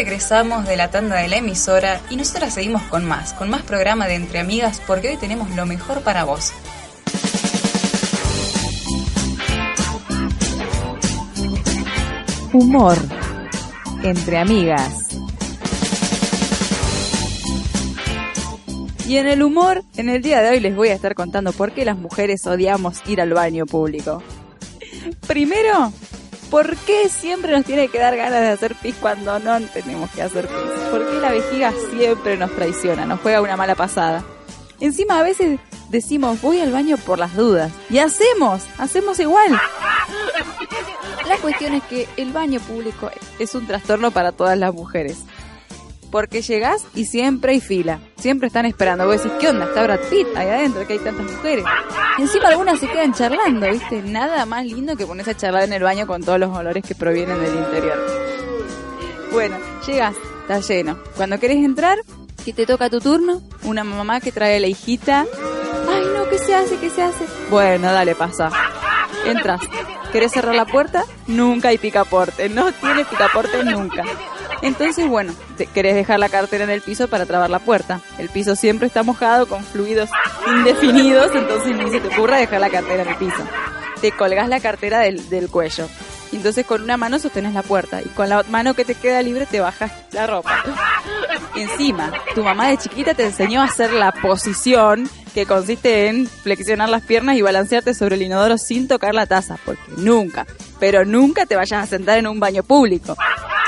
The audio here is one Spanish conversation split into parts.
regresamos de la tanda de la emisora y nosotras seguimos con más, con más programa de Entre Amigas porque hoy tenemos lo mejor para vos. Humor entre amigas. Y en el humor, en el día de hoy les voy a estar contando por qué las mujeres odiamos ir al baño público. Primero, ¿por qué siempre nos tiene que dar ganas de hacer pis cuando no tenemos que hacer pis? ¿Por qué la vejiga siempre nos traiciona, nos juega una mala pasada? Encima a veces decimos voy al baño por las dudas. Y hacemos, hacemos igual. La cuestión es que el baño público es un trastorno para todas las mujeres. Porque llegás y siempre hay fila. Siempre están esperando. Vos decís, ¿qué onda? Está Brad Pitt ahí adentro, que hay tantas mujeres. Encima algunas se quedan charlando, ¿viste? Nada más lindo que ponerse a charlar en el baño con todos los olores que provienen del interior. Bueno, llegas, está lleno. Cuando querés entrar, que te toca tu turno, una mamá que trae a la hijita. Ay, no, ¿qué se hace? ¿Qué se hace? Bueno, dale, pasa. Entras. ¿Querés cerrar la puerta? Nunca hay picaporte. No tiene picaporte nunca. Entonces, bueno, te querés dejar la cartera en el piso para trabar la puerta. El piso siempre está mojado con fluidos indefinidos, entonces ni se te ocurra dejar la cartera en el piso. Te colgás la cartera del, del cuello. Entonces con una mano sostenes la puerta y con la mano que te queda libre te bajas la ropa. Encima, tu mamá de chiquita te enseñó a hacer la posición que consiste en flexionar las piernas y balancearte sobre el inodoro sin tocar la taza, porque nunca, pero nunca te vayas a sentar en un baño público.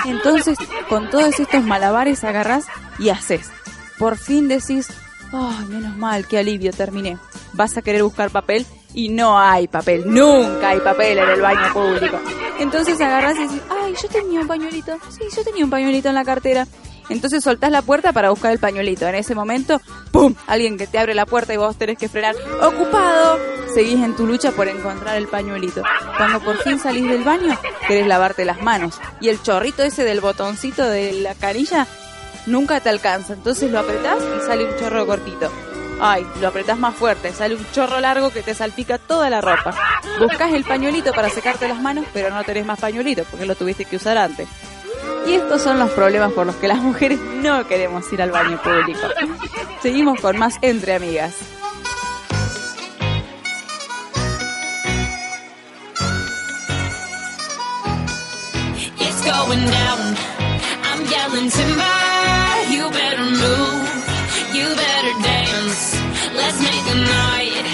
Entonces, con todos estos malabares agarrás y haces. Por fin decís, ay, menos mal, qué alivio, terminé. Vas a querer buscar papel y no hay papel, nunca hay papel en el baño público. Entonces agarrás y decís, ay, yo tenía un pañuelito, sí, yo tenía un pañuelito en la cartera. Entonces soltás la puerta para buscar el pañuelito. En ese momento, ¡pum! Alguien que te abre la puerta y vos tenés que frenar. ¡Ocupado! Seguís en tu lucha por encontrar el pañuelito. Cuando por fin salís del baño, querés lavarte las manos. Y el chorrito ese del botoncito de la canilla nunca te alcanza. Entonces lo apretás y sale un chorro cortito. Ay, lo apretás más fuerte, sale un chorro largo que te salpica toda la ropa. Buscas el pañuelito para secarte las manos, pero no tenés más pañuelito porque lo tuviste que usar antes. Y estos son los problemas por los que las mujeres no queremos ir al baño público. Seguimos con más entre amigas. It's going down. I'm yelling timber. You better move. You better dance. Let's make a night.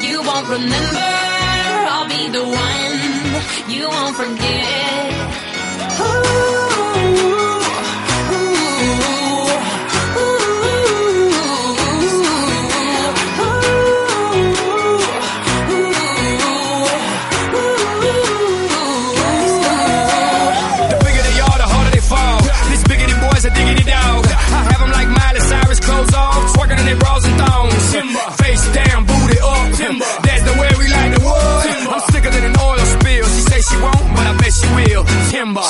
You won't remember. I'll be the one. You won't forget. Up. That's the way we like the wood. I'm sicker than an oil spill. She say she won't, but I bet she will. Timber.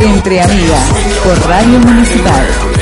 Entre Amigas por Radio Municipal.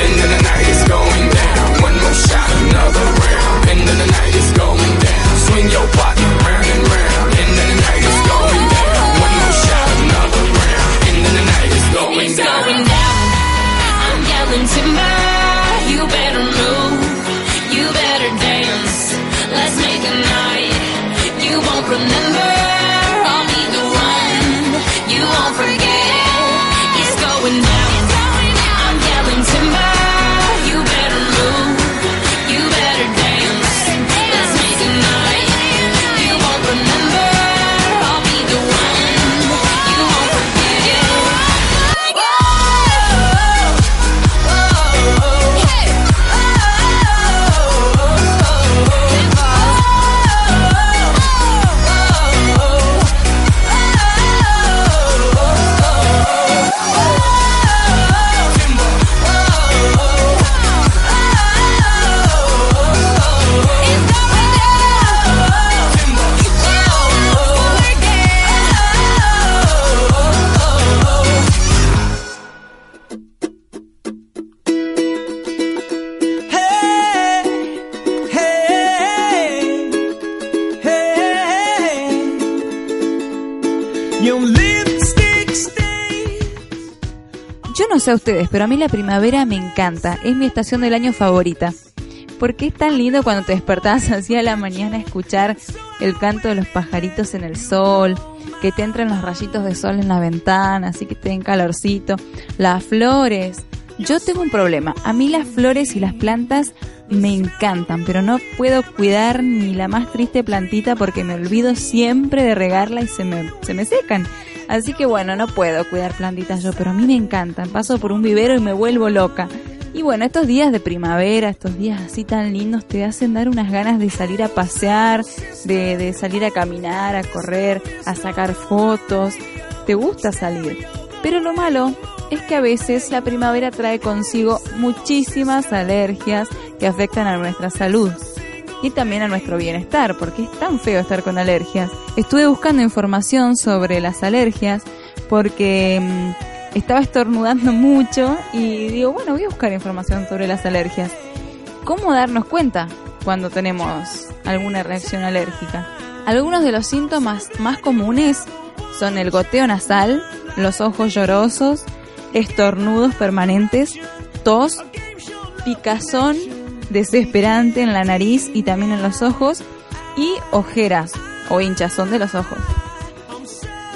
A ustedes, pero a mí la primavera me encanta. Es mi estación del año favorita. Porque es tan lindo cuando te despertás así a la mañana a escuchar el canto de los pajaritos en el sol, que te entran los rayitos de sol en la ventana, así que te den calorcito, las flores. Yo tengo un problema. A mí las flores y las plantas me encantan, pero no puedo cuidar ni la más triste plantita porque me olvido siempre de regarla y se me, se me secan. Así que bueno, no puedo cuidar plantitas yo, pero a mí me encantan. Paso por un vivero y me vuelvo loca. Y bueno, estos días de primavera, estos días así tan lindos, te hacen dar unas ganas de salir a pasear, de, de salir a caminar, a correr, a sacar fotos. Te gusta salir. Pero lo malo es que a veces la primavera trae consigo muchísimas alergias que afectan a nuestra salud y también a nuestro bienestar, porque es tan feo estar con alergias. Estuve buscando información sobre las alergias porque mm, estaba estornudando mucho y digo, bueno, voy a buscar información sobre las alergias. ¿Cómo darnos cuenta cuando tenemos alguna reacción alérgica? Algunos de los síntomas más comunes son el goteo nasal, los ojos llorosos, estornudos permanentes, tos, picazón desesperante en la nariz y también en los ojos y ojeras o hinchazón de los ojos.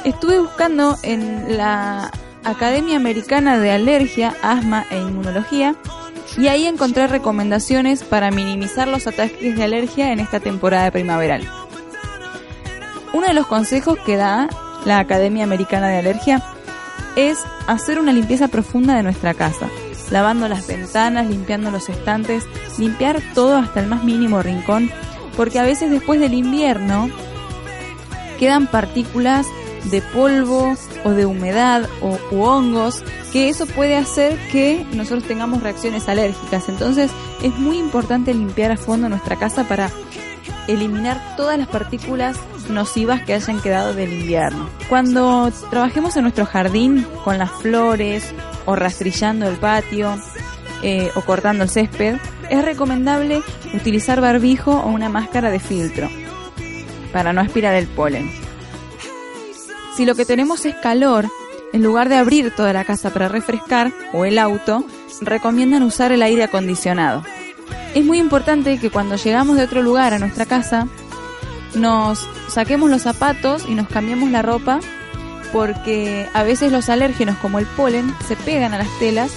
Estuve buscando en la Academia Americana de Alergia, Asma e Inmunología y ahí encontré recomendaciones para minimizar los ataques de alergia en esta temporada primaveral. Uno de los consejos que da la Academia Americana de Alergia es hacer una limpieza profunda de nuestra casa, lavando las ventanas, limpiando los estantes, limpiar todo hasta el más mínimo rincón, porque a veces después del invierno quedan partículas de polvo o de humedad o u hongos, que eso puede hacer que nosotros tengamos reacciones alérgicas. Entonces es muy importante limpiar a fondo nuestra casa para eliminar todas las partículas nocivas que hayan quedado del invierno. Cuando trabajemos en nuestro jardín con las flores o rastrillando el patio eh, o cortando el césped, es recomendable utilizar barbijo o una máscara de filtro para no aspirar el polen. Si lo que tenemos es calor, en lugar de abrir toda la casa para refrescar o el auto, recomiendan usar el aire acondicionado. Es muy importante que cuando llegamos de otro lugar a nuestra casa, nos saquemos los zapatos y nos cambiemos la ropa porque a veces los alérgenos como el polen se pegan a las telas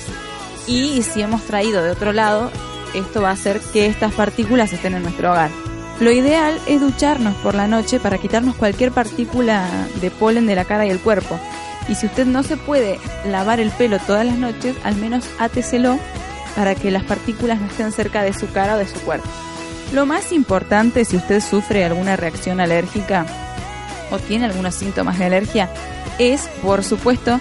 y si hemos traído de otro lado, esto va a hacer que estas partículas estén en nuestro hogar. Lo ideal es ducharnos por la noche para quitarnos cualquier partícula de polen de la cara y el cuerpo. Y si usted no se puede lavar el pelo todas las noches, al menos áteselo para que las partículas no estén cerca de su cara o de su cuerpo. Lo más importante si usted sufre alguna reacción alérgica o tiene algunos síntomas de alergia es, por supuesto,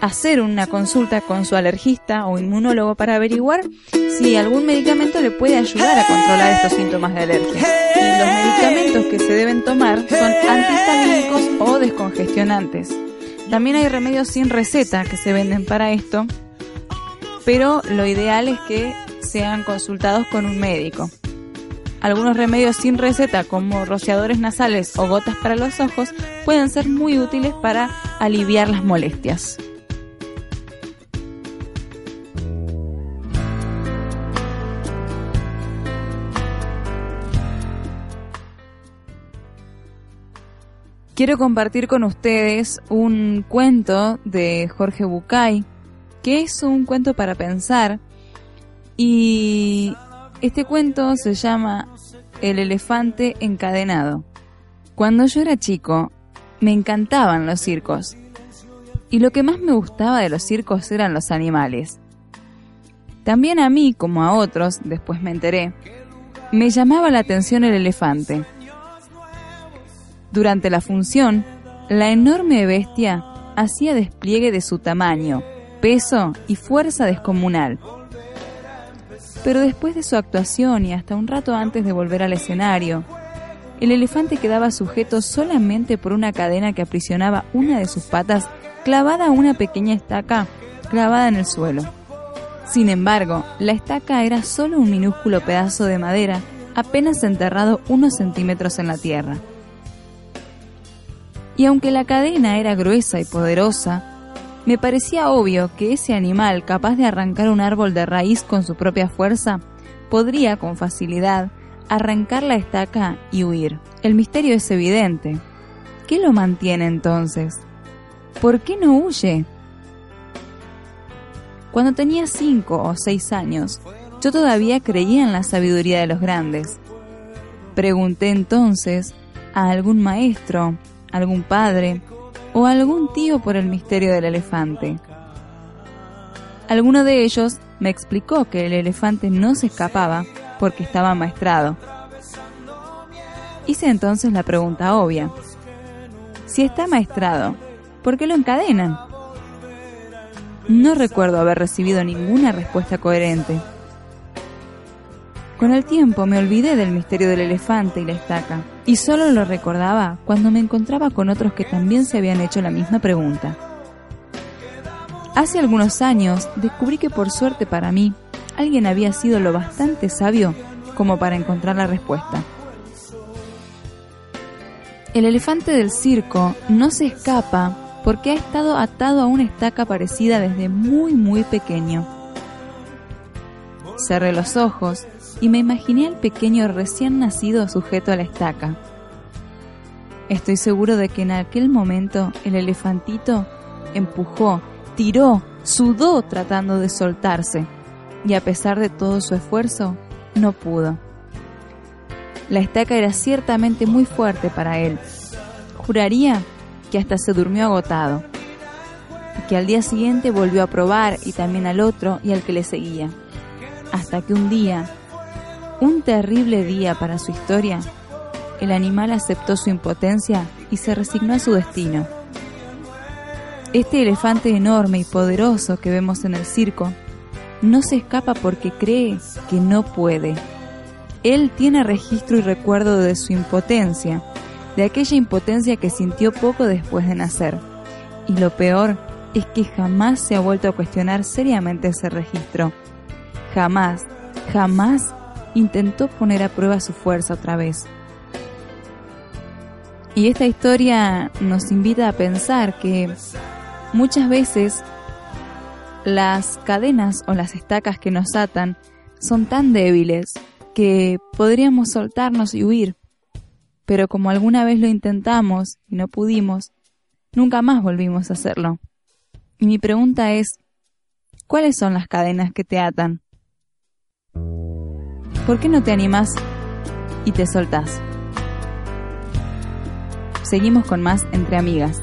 hacer una consulta con su alergista o inmunólogo para averiguar si algún medicamento le puede ayudar a controlar estos síntomas de alergia. Y los medicamentos que se deben tomar son antihistamínicos o descongestionantes. También hay remedios sin receta que se venden para esto, pero lo ideal es que sean consultados con un médico. Algunos remedios sin receta como rociadores nasales o gotas para los ojos pueden ser muy útiles para aliviar las molestias. Quiero compartir con ustedes un cuento de Jorge Bucay, que es un cuento para pensar y este cuento se llama El elefante encadenado. Cuando yo era chico, me encantaban los circos. Y lo que más me gustaba de los circos eran los animales. También a mí, como a otros, después me enteré, me llamaba la atención el elefante. Durante la función, la enorme bestia hacía despliegue de su tamaño, peso y fuerza descomunal. Pero después de su actuación y hasta un rato antes de volver al escenario, el elefante quedaba sujeto solamente por una cadena que aprisionaba una de sus patas clavada a una pequeña estaca clavada en el suelo. Sin embargo, la estaca era solo un minúsculo pedazo de madera apenas enterrado unos centímetros en la tierra. Y aunque la cadena era gruesa y poderosa, me parecía obvio que ese animal capaz de arrancar un árbol de raíz con su propia fuerza podría con facilidad arrancar la estaca y huir. El misterio es evidente. ¿Qué lo mantiene entonces? ¿Por qué no huye? Cuando tenía cinco o seis años, yo todavía creía en la sabiduría de los grandes. Pregunté entonces a algún maestro, algún padre o algún tío por el misterio del elefante. Alguno de ellos me explicó que el elefante no se escapaba porque estaba maestrado. Hice entonces la pregunta obvia. Si está maestrado, ¿por qué lo encadenan? No recuerdo haber recibido ninguna respuesta coherente. Con el tiempo me olvidé del misterio del elefante y la estaca, y solo lo recordaba cuando me encontraba con otros que también se habían hecho la misma pregunta. Hace algunos años descubrí que por suerte para mí, alguien había sido lo bastante sabio como para encontrar la respuesta. El elefante del circo no se escapa porque ha estado atado a una estaca parecida desde muy muy pequeño. Cerré los ojos y me imaginé al pequeño recién nacido sujeto a la estaca. Estoy seguro de que en aquel momento el elefantito empujó, tiró, sudó tratando de soltarse y a pesar de todo su esfuerzo, no pudo. La estaca era ciertamente muy fuerte para él. Juraría que hasta se durmió agotado y que al día siguiente volvió a probar y también al otro y al que le seguía. Hasta que un día, un terrible día para su historia, el animal aceptó su impotencia y se resignó a su destino. Este elefante enorme y poderoso que vemos en el circo no se escapa porque cree que no puede. Él tiene registro y recuerdo de su impotencia, de aquella impotencia que sintió poco después de nacer. Y lo peor es que jamás se ha vuelto a cuestionar seriamente ese registro. Jamás, jamás intentó poner a prueba su fuerza otra vez. Y esta historia nos invita a pensar que muchas veces las cadenas o las estacas que nos atan son tan débiles que podríamos soltarnos y huir. Pero como alguna vez lo intentamos y no pudimos, nunca más volvimos a hacerlo. Y mi pregunta es, ¿cuáles son las cadenas que te atan? ¿Por qué no te animas y te soltás? Seguimos con más entre amigas.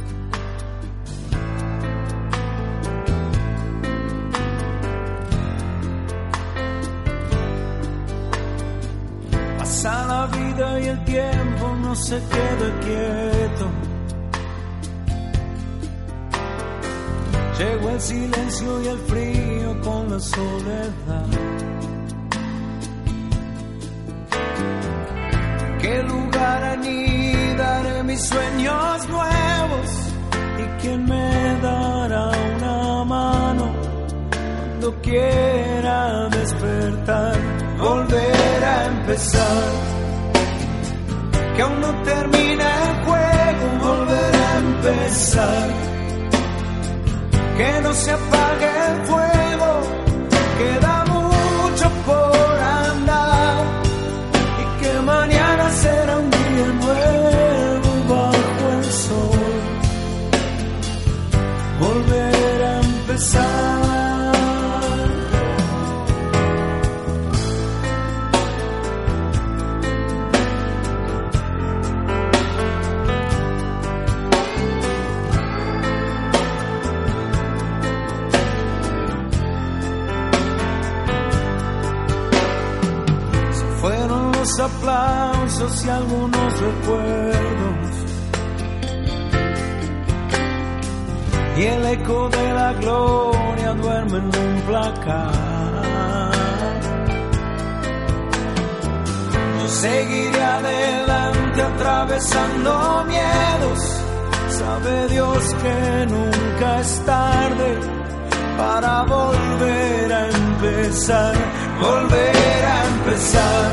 Pasa la vida y el tiempo no se queda quieto. Llegó el silencio y el frío con la soledad. ¿Qué lugar anidaré mis sueños nuevos? ¿Y quien me dará una mano cuando quiera despertar, volver a empezar. Que aún no termina el juego, volver a empezar. Que no se apague el fuego, queda Dios que nunca es tarde para volver a empezar, volver a empezar.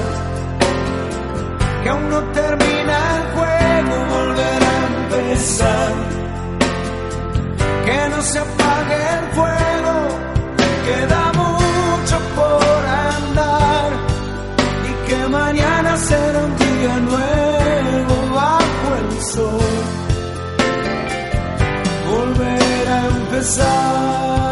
Que aún no termina el juego, volver a empezar. Que no se apague el fuego, a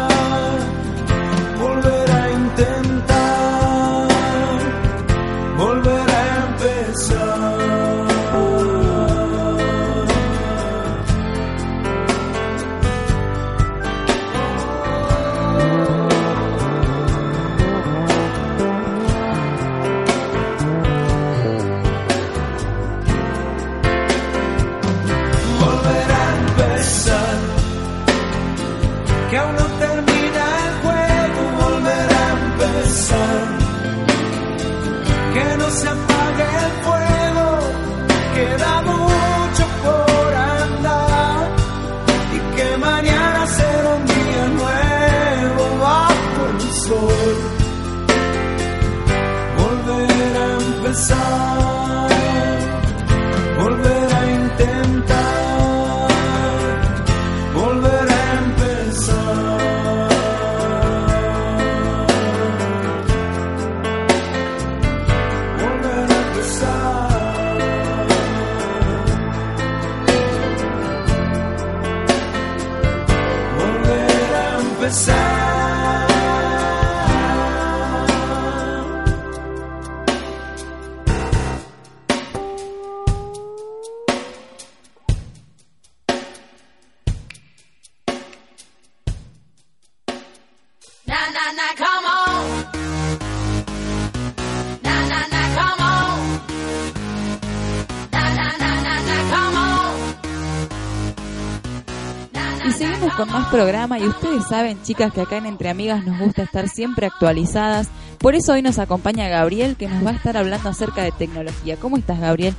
programa y ustedes saben, chicas, que acá en Entre Amigas nos gusta estar siempre actualizadas. Por eso hoy nos acompaña Gabriel, que nos va a estar hablando acerca de tecnología. ¿Cómo estás, Gabriel?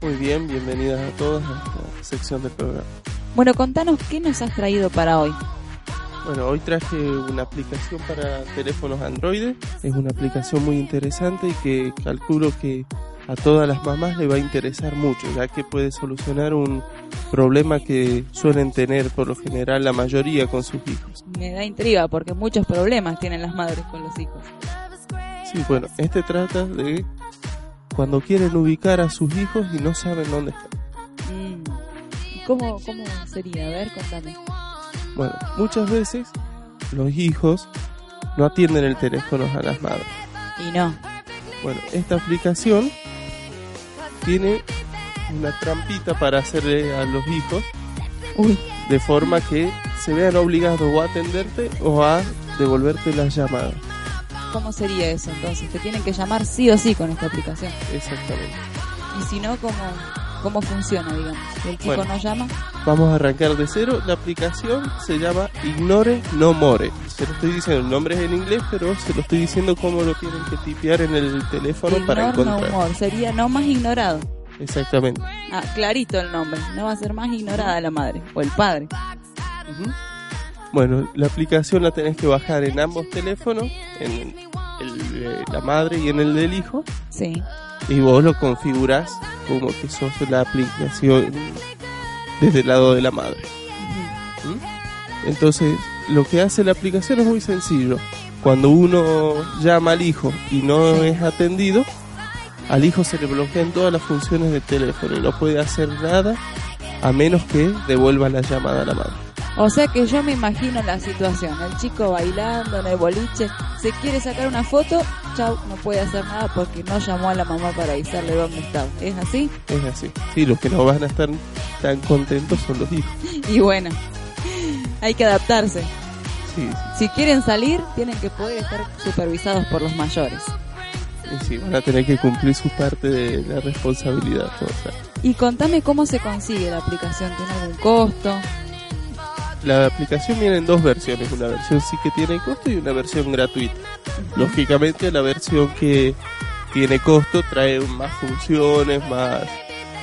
Muy bien, bienvenidas a todos a esta sección del programa. Bueno, contanos qué nos has traído para hoy. Bueno, hoy traje una aplicación para teléfonos Android. Es una aplicación muy interesante y que calculo que a todas las mamás le va a interesar mucho, ya que puede solucionar un problema que suelen tener por lo general la mayoría con sus hijos. Me da intriga porque muchos problemas tienen las madres con los hijos. Sí, bueno, este trata de cuando quieren ubicar a sus hijos y no saben dónde están. Mm. ¿Cómo, ¿Cómo sería? A ver, contame. Bueno, muchas veces los hijos no atienden el teléfono a las madres. Y no. Bueno, esta aplicación tiene una trampita para hacerle a los hijos Uy, de forma que se vean obligados o a atenderte o a devolverte las llamadas. ¿cómo sería eso entonces? Te tienen que llamar sí o sí con esta aplicación. Exactamente. Y si no, ¿cómo, cómo funciona, digamos? Si el chico Bueno. no llama, Vamos a arrancar de cero. La aplicación se llama Ignore No More. Se lo estoy diciendo, el nombre es en inglés, pero se lo estoy diciendo cómo lo tienen que tipear en el teléfono para ignore no encontrar. more. Sería no más ignorado. Exactamente. Ah, clarito el nombre. No va a ser más ignorada la madre o el padre. Bueno, la aplicación la tenés que bajar en ambos teléfonos, en el de la madre y en el del hijo, Sí. Y vos lo configurás como que sos la aplicación desde el lado de la madre. ¿Mm? Entonces, lo que hace la aplicación es muy sencillo. Cuando uno llama al hijo y no es atendido, al hijo se le bloquean todas las funciones del teléfono y no puede hacer nada a menos que devuelva la llamada a la madre. O sea que yo me imagino la situación. El chico bailando en el boliche, se quiere sacar una foto, chau, no puede hacer nada porque no llamó a la mamá para avisarle dónde estaba. ¿Es así? Es así. Sí, los que no van a estar tan contentos son los hijos. Y bueno, hay que adaptarse. Sí, Si quieren salir, tienen que poder estar supervisados por los mayores. y sí, van a tener que cumplir su parte de la responsabilidad. o sea. Y contame cómo se consigue la aplicación. ¿Tiene algún costo? La aplicación viene en dos versiones, una versión sí que tiene costo y una versión gratuita. Lógicamente la versión que tiene costo trae más funciones, más,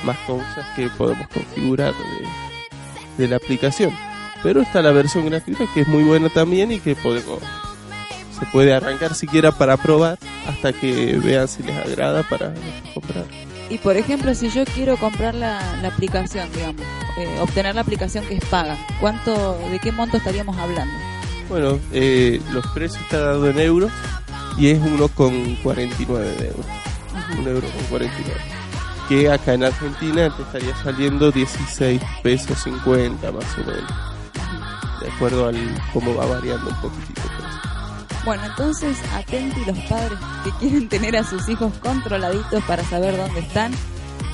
más cosas que podemos configurar de, de la aplicación. Pero está la versión gratuita que es muy buena también y que podemos se puede arrancar siquiera para probar hasta que vean si les agrada para comprar. Y por ejemplo, si yo quiero comprar la, la aplicación, digamos, eh, obtener la aplicación que es paga, ¿cuánto, de qué monto estaríamos hablando? Bueno, eh, los precios están dando en euros y es uno con 49 de euros. Un euro con 49. Que acá en Argentina te estaría saliendo 16 pesos 50 más o menos. De acuerdo al cómo va variando un poquitito. Bueno, entonces atenti los padres que quieren tener a sus hijos controladitos para saber dónde están.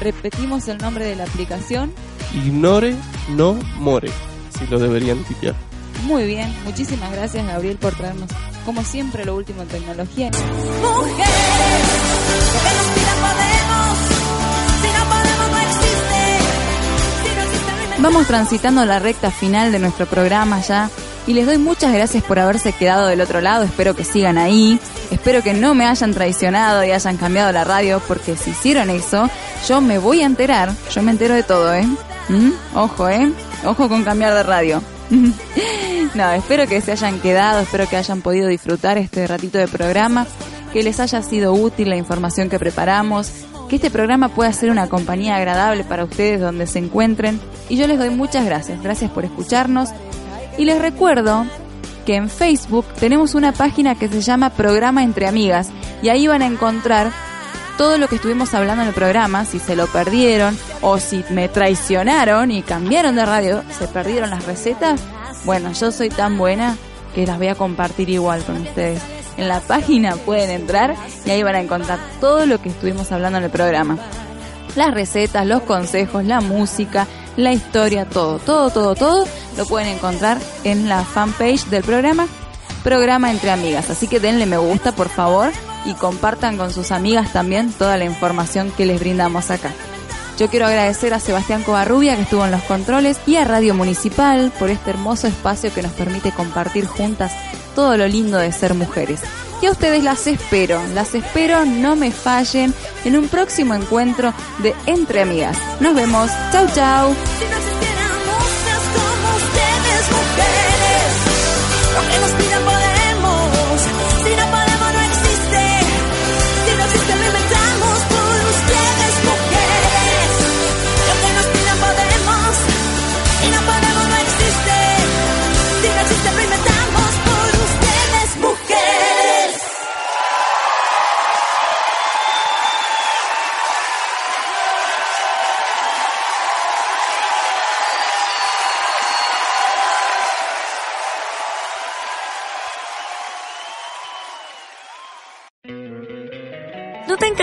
Repetimos el nombre de la aplicación. Ignore, no more. Si lo deberían tipear. Muy bien, muchísimas gracias Gabriel por traernos, como siempre, lo último en tecnología. Mujeres, lo que nos pida podemos. Si no podemos, no existe. Si no existe, no inventamos. Vamos transitando la recta final de nuestro programa ya y les doy muchas gracias por haberse quedado del otro lado, espero que sigan ahí, espero que no me hayan traicionado y hayan cambiado la radio porque si hicieron eso, yo me voy a enterar, yo me entero de todo, ¿eh? ¿Mm? Ojo, ¿eh? Ojo con cambiar de radio. no, espero que se hayan quedado, espero que hayan podido disfrutar este ratito de programa, que les haya sido útil la información que preparamos, que este programa pueda ser una compañía agradable para ustedes donde se encuentren. Y yo les doy muchas gracias, gracias por escucharnos. Y les recuerdo que en Facebook tenemos una página que se llama Programa Entre Amigas y ahí van a encontrar todo lo que estuvimos hablando en el programa, si se lo perdieron o si me traicionaron y cambiaron de radio, se perdieron las recetas. Bueno, yo soy tan buena que las voy a compartir igual con ustedes. En la página pueden entrar y ahí van a encontrar todo lo que estuvimos hablando en el programa. Las recetas, los consejos, la música, la historia, todo, todo, todo, todo lo pueden encontrar en la fanpage del programa, Programa Entre Amigas. Así que denle me gusta, por favor, y compartan con sus amigas también toda la información que les brindamos acá. Yo quiero agradecer a Sebastián Covarrubia que estuvo en los controles y a Radio Municipal por este hermoso espacio que nos permite compartir juntas todo lo lindo de ser mujeres. Y a ustedes las espero, las espero, no me fallen en un próximo encuentro de Entre Amigas. Nos vemos, chau chau.